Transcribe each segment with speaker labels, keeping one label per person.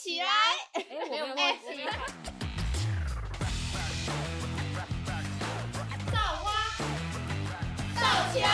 Speaker 1: 起来！
Speaker 2: 哎，我没有忘记。
Speaker 1: 造花，造起来！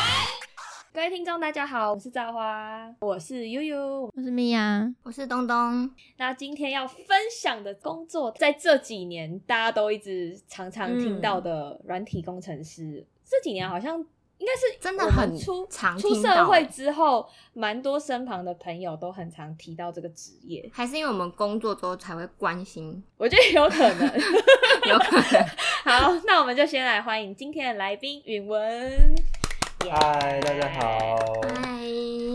Speaker 2: 各位听众，大家好，我是造花，我是悠悠。
Speaker 3: 我是米娅，
Speaker 1: 我是东东。
Speaker 2: 那今天要分享的工作，在这几年大家都一直常常听到的软体工程师，这几年好像应该是
Speaker 1: 真的很
Speaker 2: 出
Speaker 1: 常
Speaker 2: 出社会之后，蛮多身旁的朋友都很常提到这个职业。
Speaker 1: 还是因为我们工作之后才会关心，
Speaker 2: 我觉得有可能。
Speaker 1: 有可能。
Speaker 2: 好，那我们就先来欢迎今天的来宾允文。
Speaker 4: 嗨，大家好。
Speaker 1: 嗨，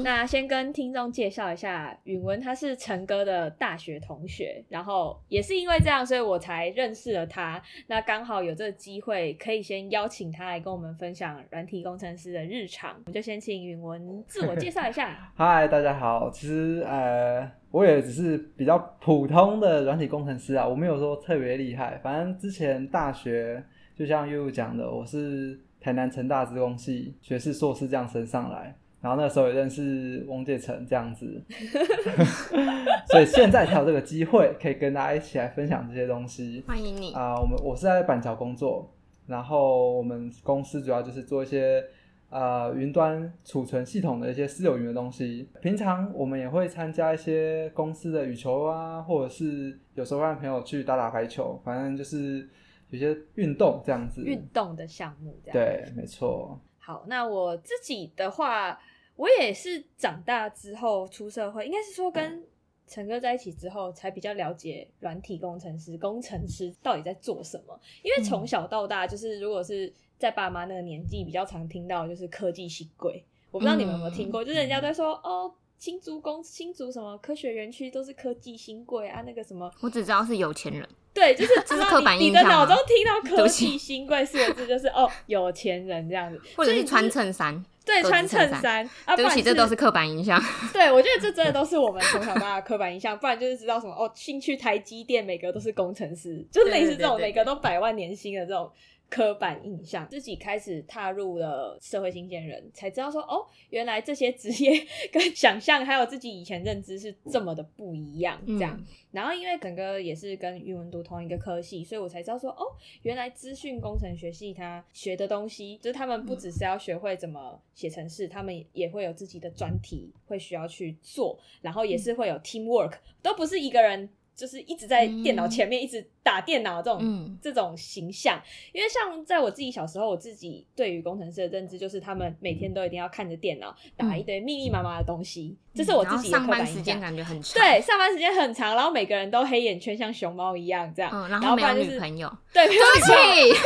Speaker 2: 那先跟听众介绍一下，允文他是陈哥的大学同学，然后也是因为这样，所以我才认识了他。那刚好有这个机会，可以先邀请他来跟我们分享软体工程师的日常。我们就先请允文自我介绍一下。
Speaker 4: 嗨，大家好。其实呃，我也只是比较普通的软体工程师啊，我没有说特别厉害。反正之前大学就像悠悠讲的，我是台南成大资工系学士、硕士这样升上来。然后那时候也认识翁介成这样子，所以现在才有这个机会可以跟大家一起来分享这些东西。
Speaker 1: 欢迎你。
Speaker 4: 啊、我们我是在板桥工作，然后我们公司主要就是做一些呃云端储存系统的一些私有云的东西。平常我们也会参加一些公司的羽球啊，或者是有时候让朋友去打打排球，反正就是有些运动这样子。
Speaker 2: 运动的项目这样。
Speaker 4: 对，没错。
Speaker 2: 好，那我自己的话，我也是长大之后出社会，应该是说跟陈哥在一起之后，才比较了解软体工程师、工程师到底在做什么。因为从小到大，就是如果是在爸妈那个年纪，比较常听到就是科技新贵。我不知道你们有没有听过，就是人家在说哦。新竹工新竹什么科学园区都是科技新贵啊，那个什么
Speaker 1: 我只知道是有钱人，
Speaker 2: 对，就是 知道
Speaker 1: 刻板
Speaker 2: 你你的脑中听到 科技新贵四个字，就是哦 有钱人这样子，
Speaker 1: 或者是穿衬衫。
Speaker 2: 对，穿
Speaker 1: 衬衫。
Speaker 2: 啊，
Speaker 1: 对不起，
Speaker 2: 然
Speaker 1: 这都是刻板印象。
Speaker 2: 对，我觉得这真的都是我们从小到大的刻板印象，不然就是知道什么哦，兴趣台积电每个都是工程师，就类似这种每个都百万年薪的这种刻板印象。自己开始踏入了社会新鲜人，才知道说哦，原来这些职业 跟想象还有自己以前认知是这么的不一样，这样。
Speaker 1: 嗯
Speaker 2: 然后因为整个也是跟语文读同一个科系，所以我才知道说，哦，原来资讯工程学系他学的东西，就是他们不只是要学会怎么写程式，他们也会有自己的专题会需要去做，然后也是会有 teamwork，都不是一个人。就是一直在电脑前面一直打电脑这种、
Speaker 1: 嗯
Speaker 2: 这种形象，因为像在我自己小时候，我自己对于工程师的认知就是他们每天都一定要看着电脑打一堆密密麻麻的东西，这是我自己刻板印象
Speaker 1: 班时间。感觉很长。
Speaker 2: 对，上班时间很长，然后每个人都黑眼圈像熊猫一样这样，
Speaker 1: 嗯，然
Speaker 2: 然
Speaker 1: 后没有女朋友，
Speaker 2: 对，没有女朋友
Speaker 1: 气。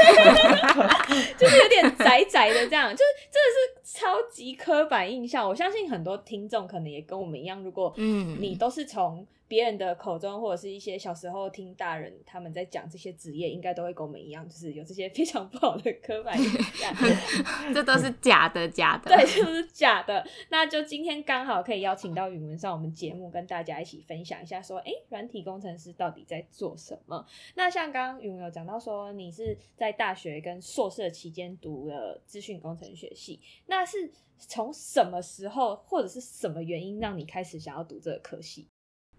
Speaker 2: 就是有点宅宅的这样，就是真的是超级刻板印象。我相信很多听众可能也跟我们一样，如果
Speaker 1: 嗯
Speaker 2: 你都是从别人的口中，或者是一些小时候听大人他们在讲这些职业，应该都会跟我们一样，就是有这些非常不好的刻板印象。
Speaker 1: 这都是假的，假的。
Speaker 2: 对，就是假的。那就今天刚好可以邀请到允文上我们节目，跟大家一起分享一下，说，哎，软体工程师到底在做什么？那像刚刚允文有讲到说，你是在大学跟硕士期间读了资讯工程学系，那是从什么时候或者是什么原因让你开始想要读这个科系？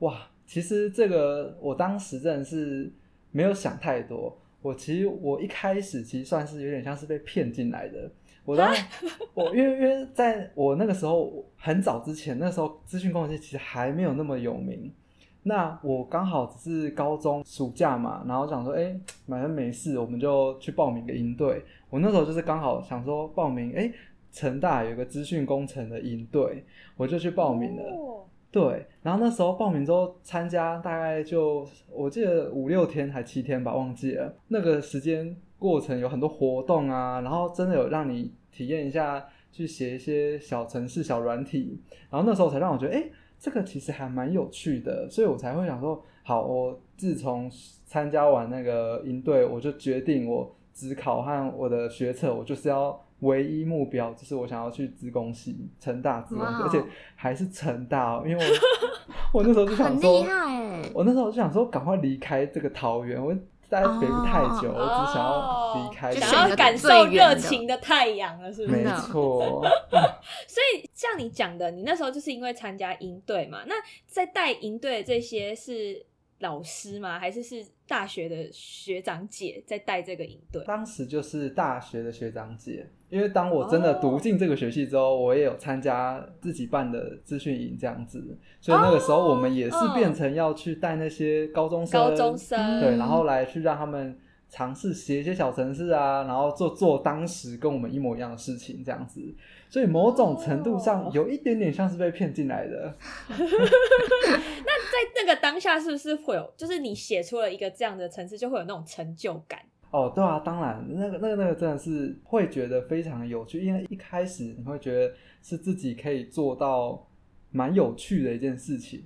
Speaker 4: 哇，其实这个我当时真的是没有想太多。我其实我一开始其实算是有点像是被骗进来的。我当 我因为因为在我那个时候很早之前，那时候资讯工程师其实还没有那么有名。那我刚好只是高中暑假嘛，然后想说，哎、反正没事，我们就去报名个营队。我那时候就是刚好想说报名，哎、成大有个资讯工程的营队，我就去报名了。
Speaker 2: 哦
Speaker 4: 对，然后那时候报名之后参加，大概就我记得五六天还七天吧，忘记了。那个时间过程有很多活动啊，然后真的有让你体验一下，去写一些小程式、小软体。然后那时候才让我觉得，哎，这个其实还蛮有趣的，所以我才会想说，好，我自从参加完那个营队，我就决定我只考和我的学测，我就是要。唯一目标就是我想要去资工系，成大资工系，而且还是成大、哦，因为我我那时候就想说
Speaker 1: 很厉，害哎。
Speaker 4: 我那时候就想说赶快离开这个桃园，我待在北部太久，
Speaker 1: 哦
Speaker 4: 我只想要离开。
Speaker 2: 想要感受热情的太阳了，是不是？
Speaker 4: 没错，
Speaker 2: 所以像你讲的，你那时候就是因为参加营队嘛。那在带营队的这些是老师吗？还是是大学的学长姐在带这个营队？
Speaker 4: 当时就是大学的学长姐，因为当我真的读进这个学系之后，我也有参加自己办的资讯营这样子，所以那个时候我们也是变成要去带那些高中生，
Speaker 2: 高中生
Speaker 4: 对，然后来去让他们尝试写一些小程式啊，然后做做当时跟我们一模一样的事情这样子，所以某种程度上有一点点像是被骗进来的。
Speaker 2: 那在那个当下，是不是会有，就是你写出了一个这样的城市，就会有那种成就感？
Speaker 4: 哦，对啊，当然，那个、那个、那个真的是会觉得非常有趣，因为一开始你会觉得是自己可以做到蛮有趣的一件事情，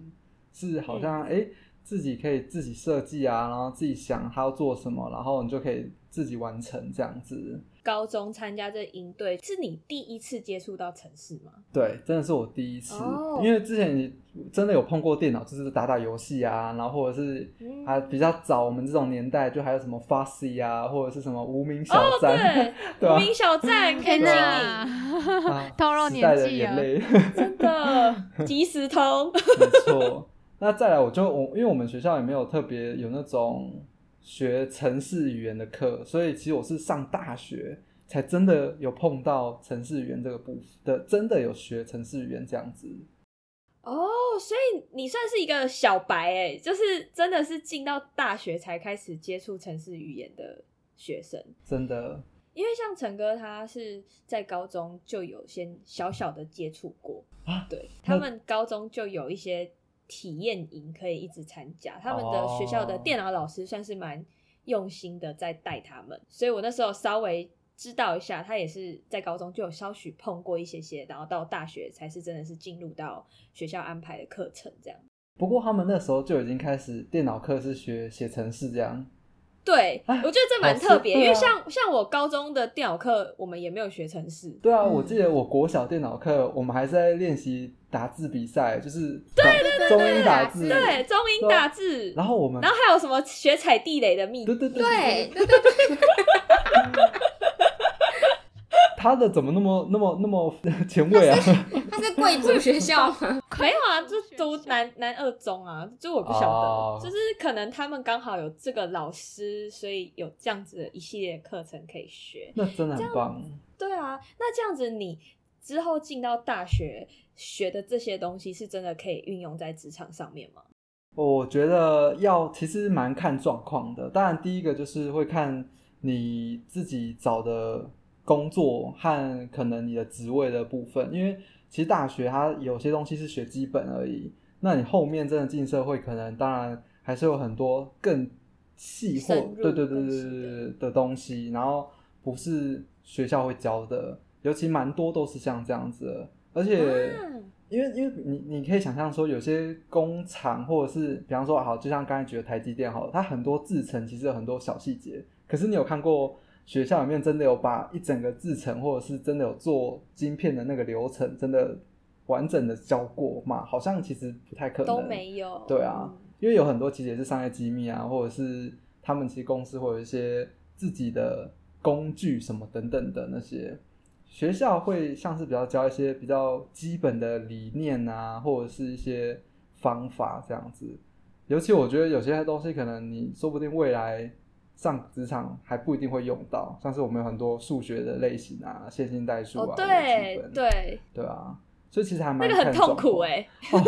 Speaker 4: 是好像哎、诶自己可以自己设计啊，然后自己想他要做什么，然后你就可以自己完成这样子。
Speaker 2: 高中参加这营队，是你第一次接触到城市吗？
Speaker 4: 对，真的是我第一次，
Speaker 2: 哦
Speaker 4: 因为之前你真的有碰过电脑，就是打打游戏啊，然后或者是
Speaker 2: 嗯
Speaker 4: 还比较早，我们这种年代就还有什么 Fussy 啊，或者是什么无名小
Speaker 2: 哦，
Speaker 4: 站，
Speaker 2: 对，无名小站可以
Speaker 1: 天
Speaker 2: 经
Speaker 1: 哪
Speaker 2: 营，
Speaker 4: 啊
Speaker 1: 透露年纪了
Speaker 4: 眼泪。
Speaker 2: 真的即时通。
Speaker 4: 没错，那再来，我就我因为我们学校也没有特别有那种学城市语言的课，所以其实我是上大学才真的有碰到城市语言这个部分的，真的有学城市语言这样子。
Speaker 2: 哦，所以你算是一个小白哎，就是真的是进到大学才开始接触城市语言的学生。
Speaker 4: 真的，
Speaker 2: 因为像陈哥他是在高中就有先小小的接触过
Speaker 4: 啊
Speaker 2: 对他们高中就有一些体验营可以一直参加，他们的学校的
Speaker 4: 哦
Speaker 2: 电脑老师算是蛮用心的在带他们，所以我那时候稍微知道一下，他也是在高中就有稍许碰过一些些，然后到大学才是真的是进入到学校安排的课程这样。
Speaker 4: 不过他们那时候就已经开始电脑课是学写程式这样。
Speaker 2: 对，
Speaker 4: 啊
Speaker 2: 我觉得这蛮特别，因为像像我高中的电脑课，我们也没有学程式，
Speaker 4: 对啊，
Speaker 1: 嗯。
Speaker 4: 我记得我国小电脑课，我们还是在练习打字比赛，就是对对对中英打字，
Speaker 2: 对，中英打字，
Speaker 4: 然后我们
Speaker 2: 然后还有什么学踩地雷的秘
Speaker 4: 密对对。
Speaker 1: 对，
Speaker 4: 对，
Speaker 1: 对对
Speaker 4: 他的怎么那么那么那么 前卫啊？
Speaker 1: 他是贵族学校吗？
Speaker 2: 没有啊，就读南南二中啊，就我不晓得，
Speaker 4: 哦
Speaker 2: 就是可能他们刚好有这个老师，所以有这样子的一系列课程可以学。
Speaker 4: 那真的很棒。
Speaker 2: 对啊，那这样子你之后进到大学学的这些东西，是真的可以运用在职场上面吗？
Speaker 4: 我觉得要其实蛮看状况的。当然，第一个就是会看你自己找的工作和可能你的职位的部分，因为其实大学它有些东西是学基本而已，那你后面真的进社会，可能当然还是有很多更细或对对对对对对的东西，然后不是学校会教的，尤其蛮多都是像这样子的，而且。
Speaker 2: 啊
Speaker 4: 因为因为你你可以想象说，有些工厂或者是比方说好，就像刚才举的台积电好了，它很多制成其实有很多小细节。可是你有看过学校里面真的有把一整个制程，或者是真的有做晶片的那个流程，真的完整的教过吗？好像其实不太可能，
Speaker 2: 都没有。
Speaker 4: 对啊
Speaker 2: 嗯，
Speaker 4: 因为有很多其实也是商业机密啊，或者是他们其实公司会有一些自己的工具什么等等的那些。学校会像是比较教一些比较基本的理念啊，或者是一些方法这样子。尤其我觉得有些东西可能你说不定未来上职场还不一定会用到，像是我们有很多数学的类型啊，线性代数啊，
Speaker 2: 对对，
Speaker 4: 对啊，所以其实还蛮
Speaker 2: 那个很痛苦
Speaker 4: 况
Speaker 2: 哎、
Speaker 4: 哦，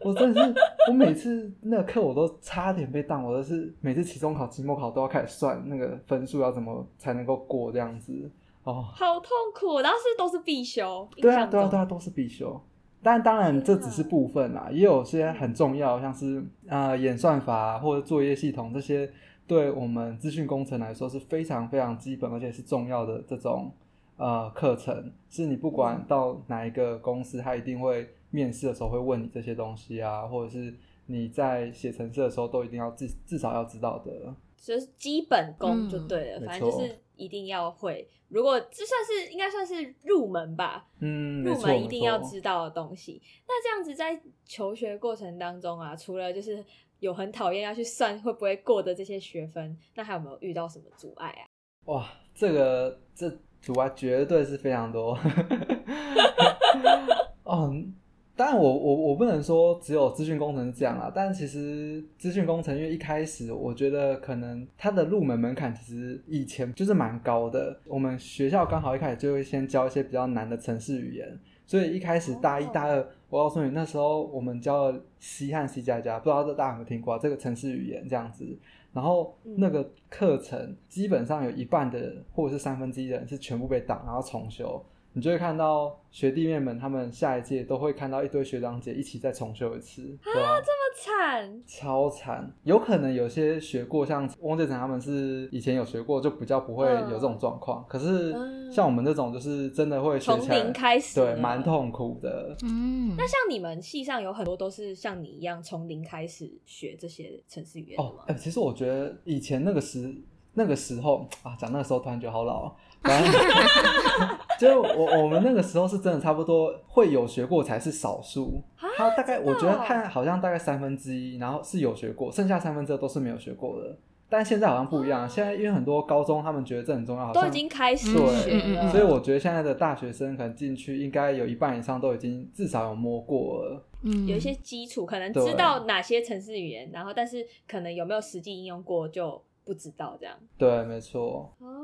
Speaker 4: 我真的是，我每次那个课我都差点被当，我都是每次期中考、期末考都要开始算那个分数要怎么才能够过这样子。哦，
Speaker 2: 好痛苦，然后是都是必修，
Speaker 4: 对啊，对啊，
Speaker 2: 中
Speaker 4: 对啊，都是必修。但当然这只是部分啦，也有些很重要，像是呃演算法、啊、或者作业系统这些，对我们资讯工程来说是非常非常基本而且是重要的这种呃课程，是你不管到哪一个公司，他一定会面试的时候会问你这些东西啊，或者是你在写程式的时候都一定要至至少要知道的。
Speaker 2: 就是基本功就
Speaker 1: 嗯
Speaker 2: 对了，
Speaker 4: 没
Speaker 2: 反正就是一定要会。如果这算是应该算是入门吧，
Speaker 4: 嗯，
Speaker 2: 入
Speaker 4: 错
Speaker 2: 门一定要。知道的东西。那这样子在求学过程当中啊，除了就是有很讨厌要去算会不会过的这些学分，那还有没有遇到什么阻碍啊？
Speaker 4: 哇，这个这阻碍绝对是非常多。哦，当然我，我我不能说只有资讯工程是这样啊，但其实资讯工程因为一开始我觉得可能它的入门门槛其实以前就是蛮高的。我们学校刚好一开始就会先教一些比较难的城市语言，所以一开始大一、大二，我告诉你那时候我们教了 C 和 C 加加，不知道这大家有没有听过、啊、这个城市语言这样子。然后那个课程基本上有一半的人或者是三分之一的人是全部被挡，然后重修。你就会看到学弟妹们，他们下一届都会看到一堆学长姐一起再重修一次，对啊，
Speaker 2: 这么惨，
Speaker 4: 超惨。有可能有些学过，像汪建成他们是以前有学过，就比较不会有这种状况。可是像我们这种，就是真的会学
Speaker 2: 从
Speaker 4: 起来
Speaker 2: 零开始，
Speaker 4: 对，蛮。痛苦的。
Speaker 1: 嗯，
Speaker 2: 那像你们系上有很多都是像你一样从零开始学这些程式语言，？
Speaker 4: 哦哎、其实我觉得以前那个时那个时候啊，讲那个时候突然觉得好老啊。反正 就我我们那个时候是真的差不多会有学过才是少数，他大概我觉得
Speaker 2: 哦
Speaker 4: 他好像大概三分之一，然后是有学过，剩下三分之二都是没有学过的。但现在好像不一样，现在因为很多高中他们觉得这很重要，好像
Speaker 2: 都已经开始学
Speaker 4: 所以我觉得现在的大学生可能进去应该有一半以上都已经至少有摸过了。
Speaker 1: 嗯
Speaker 2: 有一些基础，可能知道哪些城市语言，然后但是可能有没有实际应用过就不知道这样。
Speaker 4: 对，没错。
Speaker 2: 哦，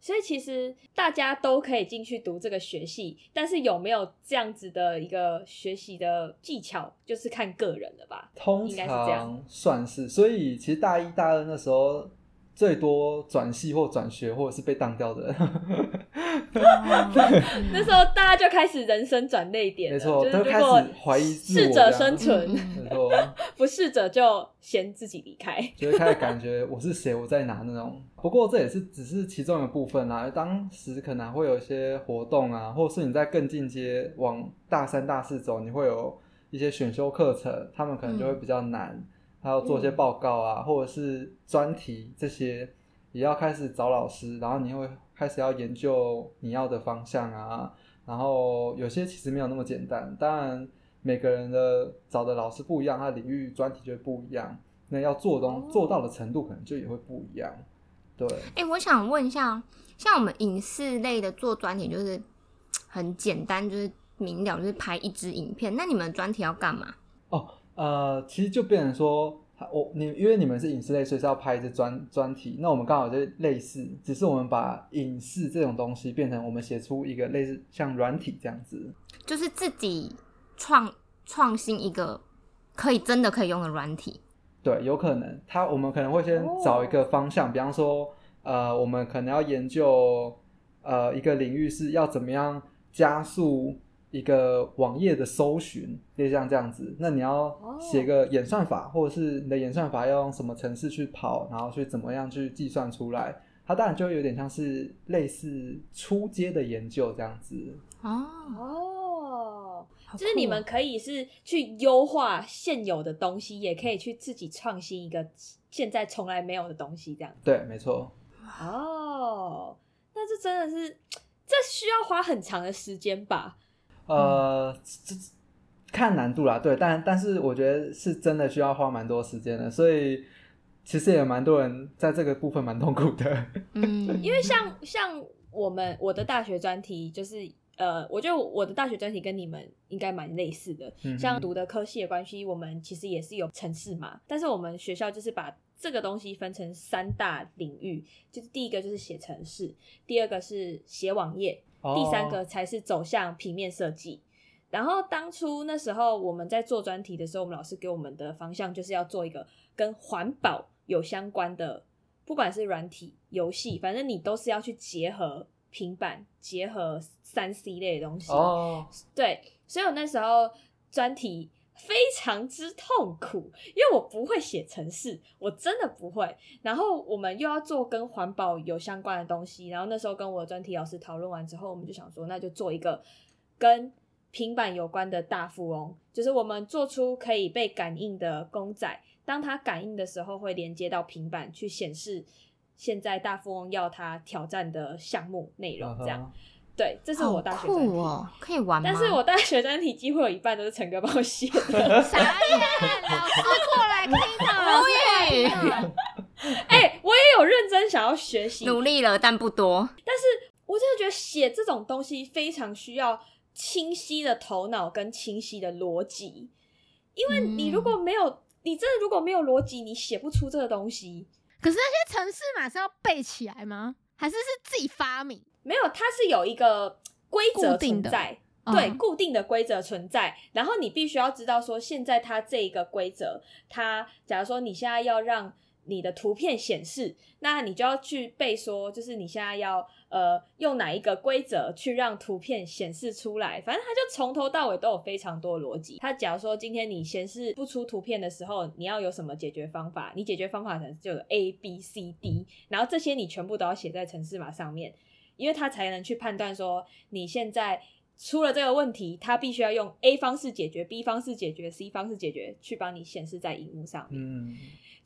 Speaker 2: 所以其实大家都可以进去读这个学系，但是有没有这样子的一个学习的技巧，就是看个人了吧。
Speaker 4: 通
Speaker 2: 应该是这样
Speaker 4: 常算是，所以其实大一、大二那时候最多转系或转学或者是被当掉的人，
Speaker 2: 那时候大家就开始人生转泪点，
Speaker 4: 没错，
Speaker 2: 就是
Speaker 4: 都开始怀疑自我
Speaker 2: 适者生存，
Speaker 1: 嗯
Speaker 4: 没错，
Speaker 2: 不适者就先自己离开。
Speaker 4: 就会开始感觉我是谁，我在哪那种。不过这也是只是其中一部分啦。当时可能会有一些活动啊，或者是你在更进阶往大三、大四走，你会有一些选修课程，他们可能就会比较难，还要做一些报告啊，或者是专题这些，也要开始找老师，然后你会开始要研究你要的方向啊。然后有些其实没有那么简单，当然每个人的找的老师不一样，他领域专题就不一样。那要做东、
Speaker 2: 哦
Speaker 4: 做到的程度可能就也会不一样。对，
Speaker 1: 哎、我想问一下，像我们影视类的做专题，就是很简单，就是明了，就是拍一支影片。那你们专题要干嘛？
Speaker 4: 哦，呃，其实就变成说，我你因为你们是影视类，所以是要拍一支专专题。那我们刚好就类似，只是我们把影视这种东西变成我们写出一个类似像软体这样子。
Speaker 1: 就是自己创创新一个可以真的可以用的软体。
Speaker 4: 对，有可能，他我们可能会先找一个方向，比方说，呃，我们可能要研究，呃，一个领域是要怎么样加速一个网页的搜寻，类似像这样子。那你要写个演算法，或者是你的演算法要用什么程式去跑，然后去怎么样去计算出来。它当然就会有点像是类似初阶的研究这样子。
Speaker 1: 哦，
Speaker 2: 哦，就是你们可以是去优化现有的东西，也可以去自己创新一个现在从来没有的东西，这样。
Speaker 4: 对，没错。
Speaker 2: 哦，那这真的是，这需要花很长的时间吧？
Speaker 4: 呃，这这看难度啦，对，但但是我觉得是真的需要花蛮多时间的，所以其实也蛮多人在这个部分蛮痛苦的。
Speaker 1: 嗯，
Speaker 2: 因为像像我们我的大学专题就是。呃，我觉得我的大学专题跟你们应该蛮类似的，
Speaker 4: 嗯
Speaker 2: 像读的科系的关系，我们其实也是有城市嘛，但是我们学校就是把这个东西分成三大领域，就是第一个就是写城市，第二个是写网页，第三
Speaker 4: 哦
Speaker 2: 个才是走向平面设计。然后当初那时候我们在做专题的时候，我们老师给我们的方向就是要做一个跟环保有相关的，不管是软体、游戏，反正你都是要去结合平板、结合三 C 类的东西。
Speaker 4: 哦，
Speaker 2: 对，所以我那时候专题非常之痛苦，因为我不会写程式，我真的不会。然后我们又要做跟环保有相关的东西，然后那时候跟我的专题老师讨论完之后，我们就想说，那就做一个跟平板有关的大富翁，就是我们做出可以被感应的公仔，当它感应的时候会连接到平板去显示。现在大富翁要它挑战的项目内容，这样、对，这是我大学专题。
Speaker 1: 哦，可以玩吗？
Speaker 2: 但是我大学专题几乎有一半都是陈哥帮我写的。
Speaker 1: 傻眼，老师过来听了，无语。
Speaker 2: 哎、我也有认真想要学习，
Speaker 1: 努力了，但不多。
Speaker 2: 但是我真的觉得写这种东西非常需要清晰的头脑跟清晰的逻辑，因为你如果没有，你真的如果没有逻辑，你写不出这个东西。
Speaker 3: 可是那些城市码是要背起来吗？还是是自己发明？
Speaker 2: 没有，它是有一个规则存在，对，
Speaker 3: 嗯
Speaker 2: 固定的规则存在。然后你必须要知道说，现在它这一个规则，它假如说你现在要让你的图片显示，那你就要去背说，就是你现在要呃用哪一个规则去让图片显示出来。反正它就从头到尾都有非常多的逻辑。它假如说今天你显示不出图片的时候，你要有什么解决方法？你解决方法可能就有 A、B、C、D，然后这些你全部都要写在程式码上面。因为他才能去判断说你现在出了这个问题，他必须要用 A 方式解决，B 方式解决，C 方式解决，去帮你显示在荧幕上面。
Speaker 4: 嗯，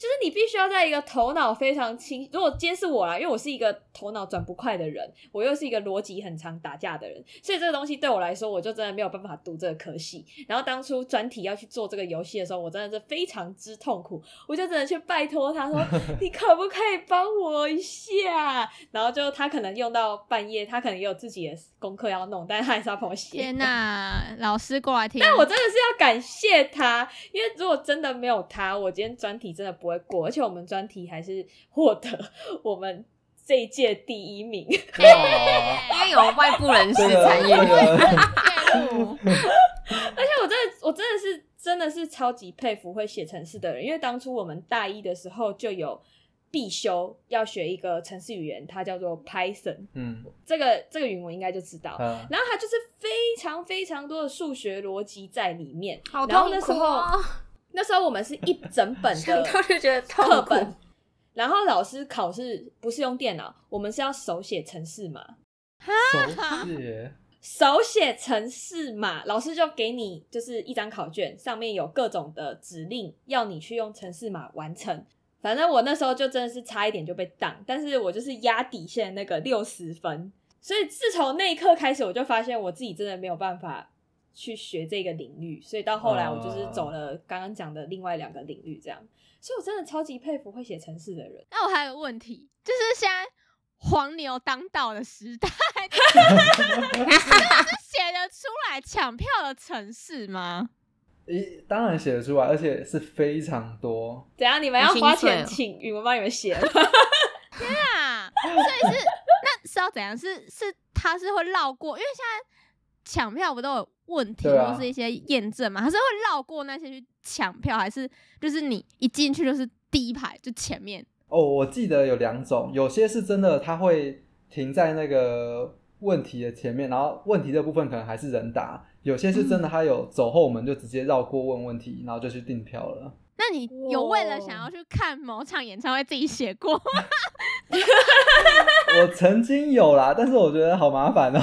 Speaker 2: 就是你必须要在一个头脑非常清，如果今天是我啦，因为我是一个头脑转不快的人，我又是一个逻辑很常打架的人，所以这个东西对我来说，我就真的没有办法读这个科系。然后当初专题要去做这个游戏的时候，我真的是非常之痛苦，我就真的去拜托他说：“你可不可以帮我一下？”然后就他可能用到半夜，他可能也有自己的功课要弄，但是他还是要帮我写。
Speaker 3: 天哪，老师过来听。
Speaker 2: 但我真的是要感谢他，因为如果真的没有他，我今天专题真的不会过，而且我们专题还是获得我们这一届第一名。
Speaker 1: 因为有外部人士参与，
Speaker 2: 而且我真的，我真的是真的是超级佩服会写程式的人，因为当初我们大一的时候就有必修要学一个程式语言，它叫做 Python。
Speaker 4: 嗯，
Speaker 2: 这个这个语文应该就知道。
Speaker 4: 啊
Speaker 2: 然后它就是非常非常多的数学逻辑在里面。
Speaker 1: 好
Speaker 2: 然后
Speaker 1: 痛苦
Speaker 2: 那时候
Speaker 1: 哦，
Speaker 2: 那时候我们是一整本的
Speaker 1: 到就觉得痛苦
Speaker 2: 课本。，然后老师考试不是用电脑，我们是要手写程式码，
Speaker 4: 手写，
Speaker 2: 手写程式码，老师就给你就是一张考卷，上面有各种的指令，要你去用程式码完成。反正我那时候就真的是差一点就被挡，但是我就是压底线那个六十分，所以自从那一刻开始，我就发现我自己真的没有办法去学这个领域，所以到后来我就是走了刚刚讲的另外两个领域，这样。所以我真的超级佩服会写程式的人。
Speaker 3: 那我还有个问题，就是现在黄牛当道的时代，是写得出来抢票的城市吗？
Speaker 4: 一当然写得出来，而且是非常多。
Speaker 2: 怎样？你们要花钱请语文帮你们写 天？
Speaker 3: 啊，所以是那是要怎样？是是他是会绕过，因为现在抢票不都有问题，
Speaker 4: 对啊
Speaker 3: 或是一些验证嘛？他是会绕过那些去抢票，还是就是你一进去就是第一排就前面？
Speaker 4: 哦，我记得有两种，有些是真的，他会停在那个问题的前面，然后问题的部分可能还是人答；有些是真的，他有走后门就直接绕过问问题，然后就去订票了。
Speaker 3: 那你有为了想要去看某场演唱会自己写过吗？
Speaker 4: 我曾经有啦，但是我觉得好麻烦哦，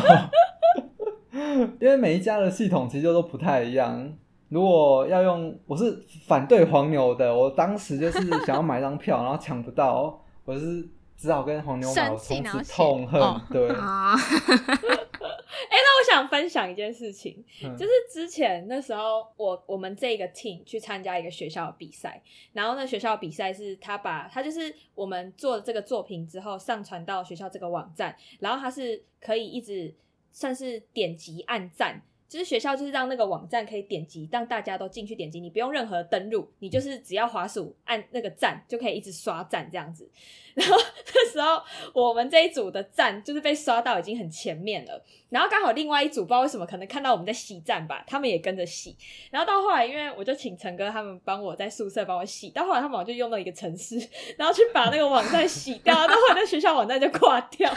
Speaker 4: 因为每一家的系统其实都不太一样。如果要用，我是反对黄牛的，我当时就是想要买张票，然后抢不到，我是只好跟黄牛买，我从
Speaker 3: 生气然后写
Speaker 4: 此痛恨。
Speaker 3: 哦
Speaker 4: 对，
Speaker 1: 啊，
Speaker 2: 哎、那我想分享一件事情，
Speaker 4: 嗯
Speaker 2: 就是之前那时候我我们这个 team 去参加一个学校的比赛，然后那学校比赛是他把他就是我们做了这个作品之后上传到学校这个网站，然后他是可以一直算是点击按赞。就是学校就是让那个网站可以点击，让大家都进去点击，你不用任何登录，你就是只要滑鼠按那个赞就可以一直刷赞这样子。然后那时候我们这一组的赞就是被刷到已经很前面了，然后刚好另外一组不知道为什么可能看到我们在洗赞吧，他们也跟着洗。然后到后来，因为我就请陈哥他们帮我在宿舍帮我洗，到后来他们好像就用了一个程式，然后去把那个网站洗掉，到后来那学校网站就挂掉。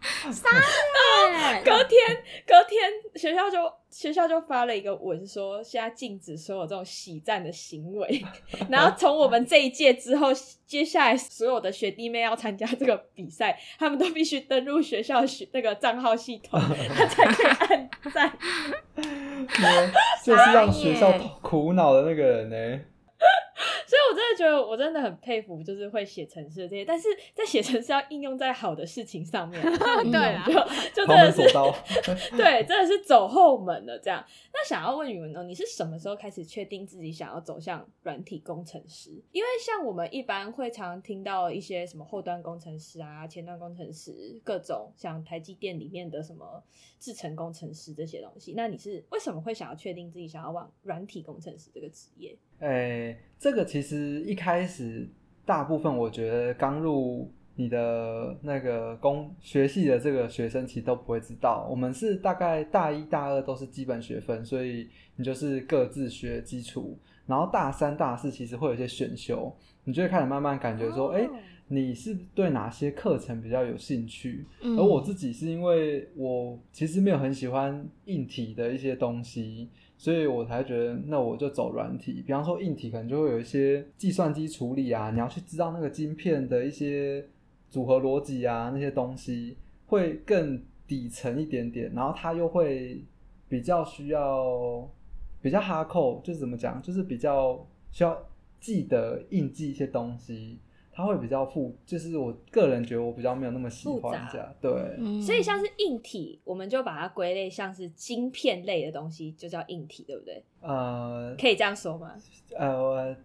Speaker 2: 隔天，隔天学校就学校就发了一个文说，现在禁止所有这种洗赞的行为。然后从我们这一届之后，接下来所有的学弟妹要参加这个比赛，他们都必须登录学校学那个账号系统，他才可以按赞。
Speaker 4: 就是让学校苦恼的那个人呢。
Speaker 2: 我真的觉得我真的很佩服，就是会写程式的这些，但是在写程式要应用在好的事情上面，
Speaker 3: 对啊
Speaker 2: 就就真
Speaker 4: 旁
Speaker 2: 的是。对，真的是走后门了。这样，那想要问宇文哦，你是什么时候开始确定自己想要走向软体工程师？因为像我们一般会常听到一些什么后端工程师啊、前端工程师，各种像台积电里面的什么制程工程师这些东西。那你是为什么会想要确定自己想要往软体工程师这个职业？
Speaker 4: 诶、这个其实一开始大部分我觉得刚入你的那个工学系的这个学生其实都不会知道，我们是大概大一大二都是基本学分，所以你就是各自学基础，然后大三大四其实会有一些选修，你就会开始慢慢感觉说，哎、
Speaker 2: 哦
Speaker 4: 你是对哪些课程比较有兴趣？
Speaker 1: 嗯
Speaker 4: 而我自己是因为我其实没有很喜欢硬体的一些东西，所以我才觉得那我就走软体。比方说硬体可能就会有一些计算机处理啊，你要去知道那个晶片的一些组合逻辑啊，那些东西会更底层一点点，然后它又会比较需要比较哈扣，就是怎么讲，就是比较需要记得印记一些东西。它会比较复，就是我个人觉得我比较没有那么喜
Speaker 2: 复杂
Speaker 4: 欢这样，对，
Speaker 1: 嗯
Speaker 2: 所以像是硬体，我们就把它归类像是晶片类的东西，就叫硬体，对不对？
Speaker 4: 呃
Speaker 2: 可以这样说吗？
Speaker 4: 呃，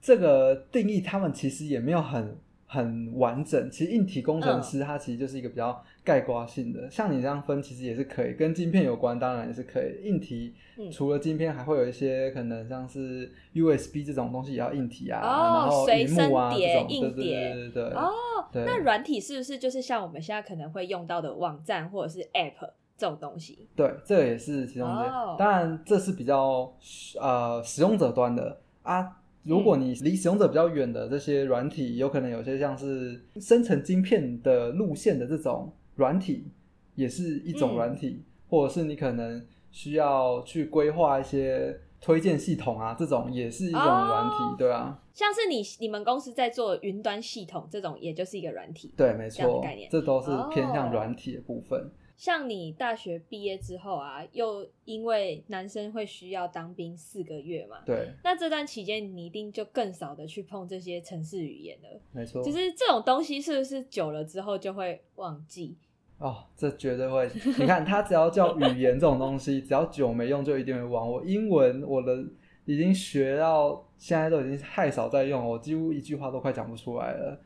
Speaker 4: 这个定义他们其实也没有很很完整。其实硬体工程师他其实就是一个比较概括性的，像你这样分其实也是可以，跟晶片有关当然也是可以。硬体
Speaker 2: 嗯
Speaker 4: 除了晶片，还会有一些可能像是 USB 这种东西也要硬体啊，
Speaker 2: 哦
Speaker 4: 然后
Speaker 2: 随身碟
Speaker 4: 这种，
Speaker 2: 硬
Speaker 4: 对对
Speaker 2: 碟
Speaker 4: 对对对，
Speaker 2: 哦，那软体是不是就是像我们现在可能会用到的网站或者是 App 这种东西？
Speaker 4: 对，这也是其中之一。
Speaker 2: 哦
Speaker 4: 当然，这是比较呃使用者端的啊。如果你离使用者比较远的这些软体，有可能有些像是生成晶片的路线的这种软体，也是一种
Speaker 2: 嗯
Speaker 4: 软体，或者是你可能需要去规划一些推荐系统啊，这种也是一种软体，
Speaker 2: 哦
Speaker 4: 对啊，
Speaker 2: 像是你你们公司在做云端系统这种，也就是一个软体。
Speaker 4: 对，没错
Speaker 2: 概念，
Speaker 4: 这都是偏
Speaker 2: 哦
Speaker 4: 向软体的部分。
Speaker 2: 像你大学毕业之后啊，又因为男生会需要当兵四个月嘛，
Speaker 4: 对，
Speaker 2: 那这段期间你一定就更少的去碰这些城市语言了。
Speaker 4: 没错。
Speaker 2: 就是这种东西是不是久了之后就会忘记？
Speaker 4: 哦，这绝对会。你看，他只要叫语言这种东西，只要久没用，就一定会忘。我英文我的已经学到现在都已经太少在用，我几乎一句话都快讲不出来了。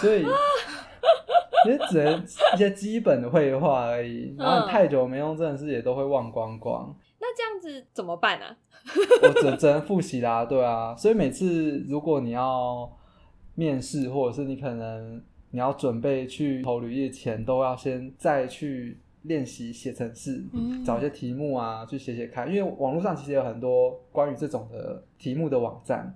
Speaker 4: 所以 也只能一些基本的绘画而已。然后你太久没用，真的是也都会忘光光。
Speaker 2: 那这样子怎么办啊？
Speaker 4: 我只只能复习啦，对啊。所以每次如果你要面试，或者是你可能你要准备去投履历前，都要先再去练习写程式，
Speaker 1: 嗯
Speaker 4: 找一些题目啊去写写看。因为网络上其实有很多关于这种的题目的网站，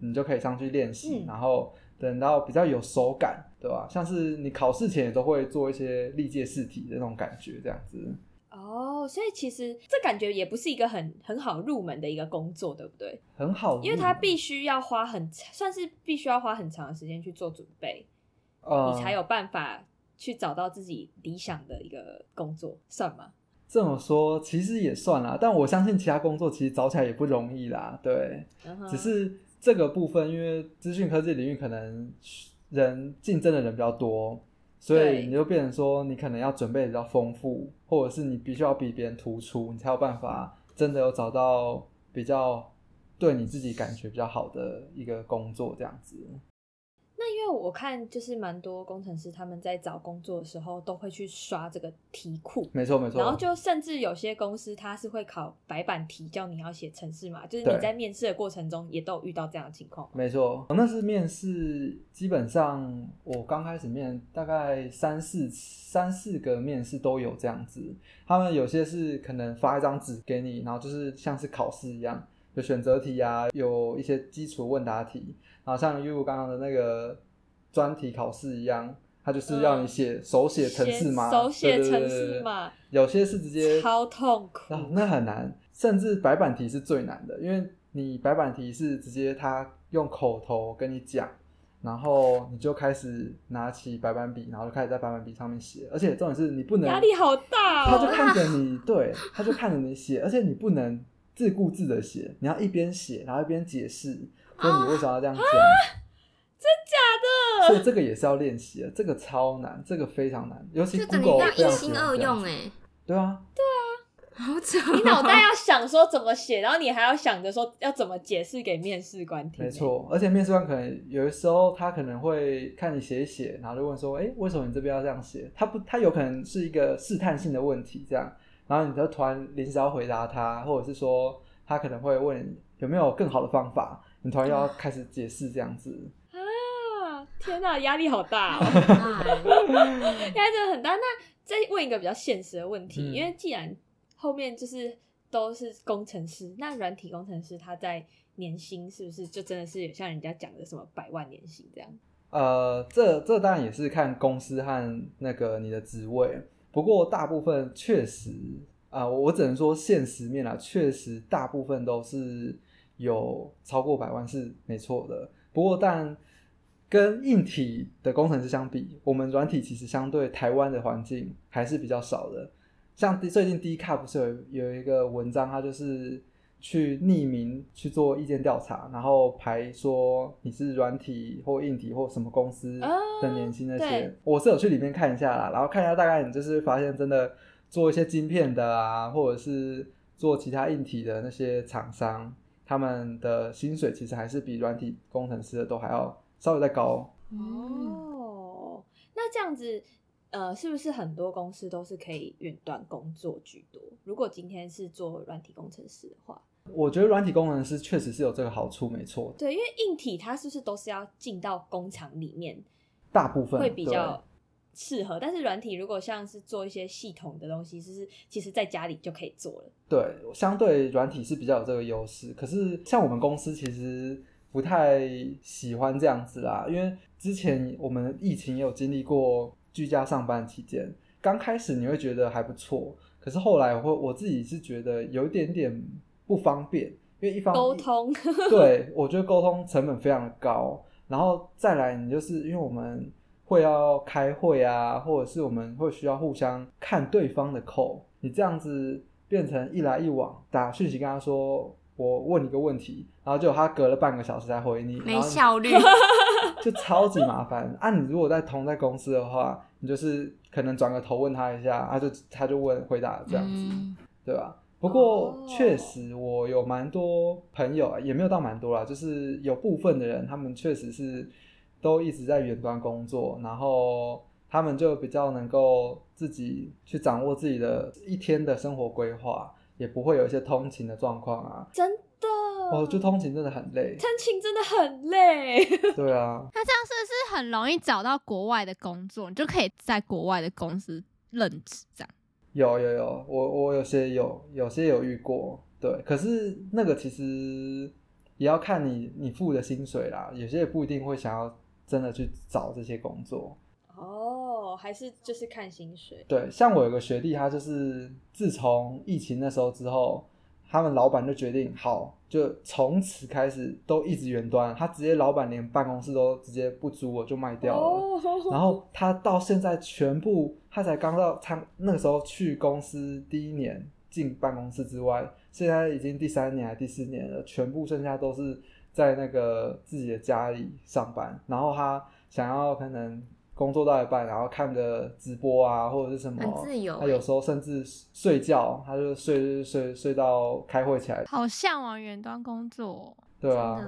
Speaker 4: 你就可以上去练习，
Speaker 2: 嗯
Speaker 4: 然后等到比较有手感，对吧？像是你考试前也都会做一些历届试题的那种感觉，这样子。
Speaker 2: 哦，所以其实这感觉也不是一个很很好入门的一个工作，对不对？
Speaker 4: 很好，
Speaker 2: 因为它必须要花很算是必须要花很长的时间去做准备，
Speaker 4: 呃
Speaker 2: 你才有办法去找到自己理想的一个工作，算吗？
Speaker 4: 这么说其实也算啦，但我相信其他工作其实找起来也不容易啦。对，只是这个部分，因为资讯科技领域可能人竞争的人比较多，所以你就变成说你可能要准备得比较丰富，或者是你必须要比别人突出，你才有办法真的有找到比较对你自己感觉比较好的一个工作这样子。
Speaker 2: 那因为我看就是蛮多工程师他们在找工作的时候都会去刷这个题库，
Speaker 4: 没错没错，
Speaker 2: 然后就甚至有些公司它是会考白板题，叫你要写程式嘛，就是你在面试的过程中也都有遇到这样的情况吗。
Speaker 4: 没错，那是面试，基本上我刚开始面大概三四三四个面试都有这样子。他们有些是可能发一张纸给你，然后就是像是考试一样，有选择题啊，有一些基础问答题，然后像 U 刚刚的那个专题考试一样，它就是要你写、手写程式码，
Speaker 2: 手写程式码，
Speaker 4: 有些是直接
Speaker 2: 超痛苦。
Speaker 4: 啊，那很难，甚至白板题是最难的，因为你白板题是直接他用口头跟你讲，然后你就开始拿起白板笔，然后就开始在白板笔上面写，而且重点是你不能，
Speaker 2: 压力好大哦
Speaker 4: 他就
Speaker 2: 哦！
Speaker 4: 看着 你，对，他就看着你写，而且你不能自顾自的写，你要一边写，然后一边解释，说你为什么要这样讲？
Speaker 2: 真假的？
Speaker 4: 所以这个也是要练习的，这个超难，这个非常难，尤其
Speaker 1: 就整
Speaker 4: Google
Speaker 1: 个
Speaker 4: 非常
Speaker 1: 要一心二
Speaker 4: 喜欢这样子
Speaker 1: 用哎，
Speaker 4: 对啊，
Speaker 1: 好扯哦。
Speaker 2: 你脑袋要想说怎么写，然后你还要想着说要怎么解释给面试官听。
Speaker 4: 没，错，而且面试官可能有的时候他可能会看你写一写，然后就问说，哎、为什么你这边要这样写？他不，他有可能是一个试探性的问题，这样，然后你就突然临时要回答他，或者是说他可能会问你有没有更好的方法，你突然要开始解释这样子。
Speaker 2: 啊！天哪，压力好大哦，
Speaker 1: 哎
Speaker 2: 压力真的很大。那再问一个比较现实的问题，
Speaker 4: 嗯
Speaker 2: 因为既然后面就是都是工程师，那软体工程师他在年薪是不是就真的是有像人家讲的什么百万年薪这样？
Speaker 4: 呃，这这当然也是看公司和那个你的职位，不过大部分确实啊、我只能说现实面啊，确实大部分都是有超过百万是没错的。不过但跟硬体的工程师相比，我们软体其实相对台湾的环境还是比较少的。像最近 D Cup 是有有一个文章，它就是去匿名去做意见调查，然后排说你是软体或硬体或什么公司
Speaker 2: 哦
Speaker 4: 的年薪那些，
Speaker 2: 对
Speaker 4: 我是有去里面看一下啦，然后看一下大概你就是发现真的做一些晶片的啊，或者是做其他硬体的那些厂商，他们的薪水其实还是比软体工程师的都还要稍微再高。
Speaker 1: 嗯，
Speaker 2: 哦，那这样子，呃，是不是很多公司都是可以远端工作居多？如果今天是做软体工程师的话，
Speaker 4: 我觉得软体工程师确实是有这个好处，没错，
Speaker 2: 对，因为硬体它是不是都是要进到工厂里面
Speaker 4: 大部分
Speaker 2: 会比
Speaker 4: 对
Speaker 2: 较适合？但是软体如果像是做一些系统的东西，就是其实在家里就可以做了。
Speaker 4: 对，相对软体是比较有这个优势。可是像我们公司其实不太喜欢这样子啦，因为之前我们疫情也有经历过居家上班期间，刚开始你会觉得还不错，可是后来我会我自己是觉得有一点点不方便，因为一方
Speaker 2: 沟通，
Speaker 4: 对，我觉得沟通成本非常的高，然后再来你就是因为我们会要开会啊，或者是我们会需要互相看对方的扣，你这样子变成一来一往打讯息跟他说。我问你个问题，然后结果他隔了半个小时才回你，
Speaker 1: 没效率。
Speaker 4: 就超级麻烦。啊，你如果在同在公司的话，你就是可能转个头问他一下，他就他就问回答这样子。
Speaker 1: 嗯
Speaker 4: 对吧？不过
Speaker 2: 哦
Speaker 4: 确实，我有蛮多朋友啊，也没有到蛮多啦，就是有部分的人，他们确实是都一直在远端工作，然后他们就比较能够自己去掌握自己的一天的生活规划，也不会有一些通勤的状况啊。
Speaker 2: 真的，
Speaker 4: 哦，就通勤真的很累，
Speaker 2: 通勤真的很累。
Speaker 4: 对啊，
Speaker 3: 那这样是不是很容易找到国外的工作？你就可以在国外的公司任职，这样。
Speaker 4: 有有有，我我有些有有些有遇过，对，可是那个其实也要看你你付的薪水啦，有些也不一定会想要真的去找这些工作。
Speaker 2: 哦，还是就是看薪水。
Speaker 4: 对，像我有个学弟，他就是自从疫情那时候之后，他们老板就决定好，就从此开始都一直远端，他直接老板连办公室都直接不租了，就卖掉了。
Speaker 2: 哦，
Speaker 4: 然后他到现在全部，他才刚到他那个时候去公司第一年进办公室之外，现在已经第三年还第四年了，全部剩下都是在那个自己的家里上班。然后他想要可能工作到一半，然后看个直播啊，或者是什么，
Speaker 1: 很自由
Speaker 4: 他有时候甚至睡觉，他就睡睡睡睡到开会起来，
Speaker 3: 好向往远端工作哦，
Speaker 4: 对啊。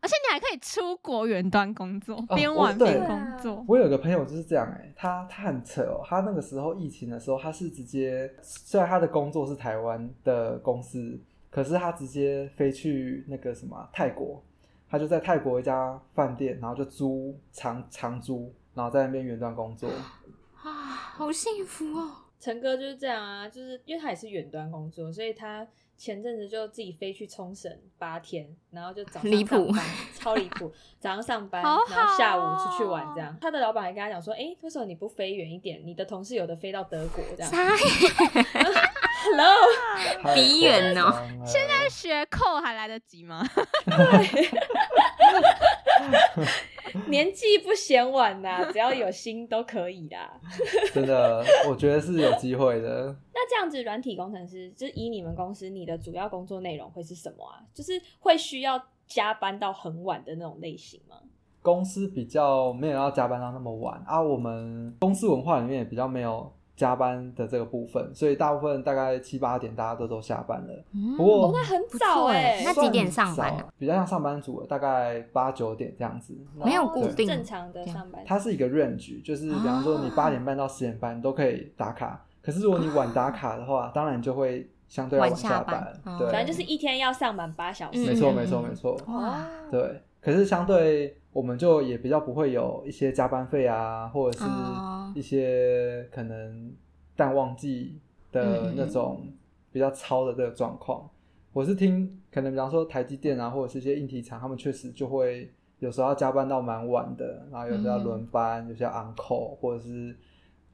Speaker 3: 而且你还可以出国远端工作，
Speaker 4: 哦
Speaker 3: 边玩边工作。
Speaker 4: 我有个朋友就是这样哎、他他很扯哦，他那个时候疫情的时候，他是直接虽然他的工作是台湾的公司，可是他直接飞去那个什么啊泰国，他就在泰国一家饭店，然后就租长长租，然后在那边远端工作。
Speaker 1: 啊，好幸福哦！
Speaker 2: 陈哥就是这样啊，就是因为他也是远端工作，所以他前阵子就自己飞去冲绳八天，然后就早上
Speaker 1: 离谱
Speaker 2: 上班，超离谱，早上上班，
Speaker 3: 好
Speaker 2: 然后下午出去玩这样。他的老板还跟他讲说，哎、为什么你不飞远一点？你的同事有的飞到德国这样。Hello，
Speaker 4: 太
Speaker 1: 鼻远哦
Speaker 3: 现在学扣还来得及吗？
Speaker 2: 年纪不嫌晚呐，只要有心都可以啦。
Speaker 4: 真的，我觉得是有机会的。
Speaker 2: 那这样子，软体工程师就是以你们公司，你的主要工作内容会是什么啊？就是会需要加班到很晚的那种类型吗？
Speaker 4: 公司比较没有要加班到那么晚啊，我们公司文化里面也比较没有加班的这个部分，所以大部分大概七八点大家都都下班了。
Speaker 1: 嗯
Speaker 4: 不过
Speaker 2: 哦，那很早
Speaker 1: 错
Speaker 2: 哎、
Speaker 1: 那几点上班呢
Speaker 4: 比较像上班族了，大概八九点这样子。
Speaker 1: 没有固定
Speaker 2: 正常的上班。
Speaker 4: 它是一个 range，就是比方说你
Speaker 1: 啊
Speaker 4: 八点半到十点半都可以打卡，可是如果你晚打卡的话，当然就会相对要晚
Speaker 1: 晚下
Speaker 4: 班对，
Speaker 2: 反正就是一天要上满八小时。
Speaker 1: 嗯
Speaker 4: 没错，
Speaker 1: 嗯
Speaker 4: 没错，
Speaker 1: 嗯
Speaker 4: 没错。
Speaker 1: 哇，
Speaker 4: 对，可是相对我们就也比较不会有一些加班费啊，或者是
Speaker 1: 哦。
Speaker 4: 一些可能淡旺季的那种比较超的这个状况。我是听可能比方说台积电啊，或者是一些硬体厂，他们确实就会有时候要加班到蛮晚的，然后有时候要轮班，有些要 on call，或者是